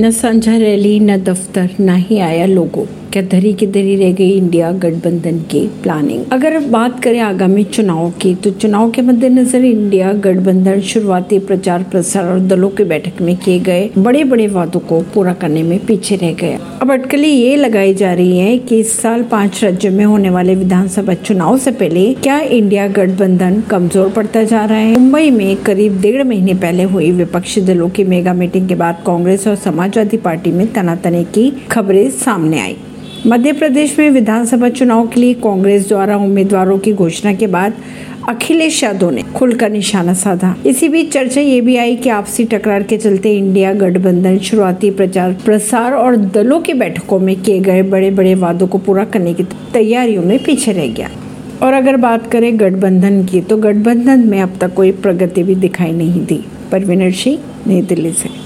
न साझा रैली न दफ्तर न ही आया लोगो। क्या धरी की धरी रह गई इंडिया गठबंधन की प्लानिंग अगर बात करें आगामी चुनाव की तो चुनाव के मद्देनजर इंडिया गठबंधन शुरुआती प्रचार प्रसार और दलों की बैठक में किए गए बड़े बड़े वादों को पूरा करने में पीछे रह गया। अब अटकली ये लगाई जा रही है कि इस साल पाँच राज्यों में होने वाले विधानसभा चुनाव से पहले क्या इंडिया गठबंधन कमज़ोर पड़ता जा रहा है? मुंबई में करीब डेढ़ महीने पहले हुई विपक्षी दलों की मेगा मीटिंग के बाद कांग्रेस और समाजवादी पार्टी में तनातनी की खबरें सामने आई। मध्य प्रदेश में विधानसभा चुनाव के लिए कांग्रेस द्वारा उम्मीदवारों की घोषणा के बाद अखिलेश यादव ने खुलकर निशाना साधा। इसी बीच चर्चा ये भी आई कि आपसी टकरार के चलते इंडिया गठबंधन, शुरुआती प्रचार प्रसार और दलों की बैठकों में किए गए बड़े बड़े वादों को पूरा करने की तैयारियों में पीछे रह गया। और अगर बात करें गठबंधन की तो गठबंधन में अब तक कोई प्रगति भी दिखाई नहीं दी। परवीनर सिंह, नई दिल्ली से।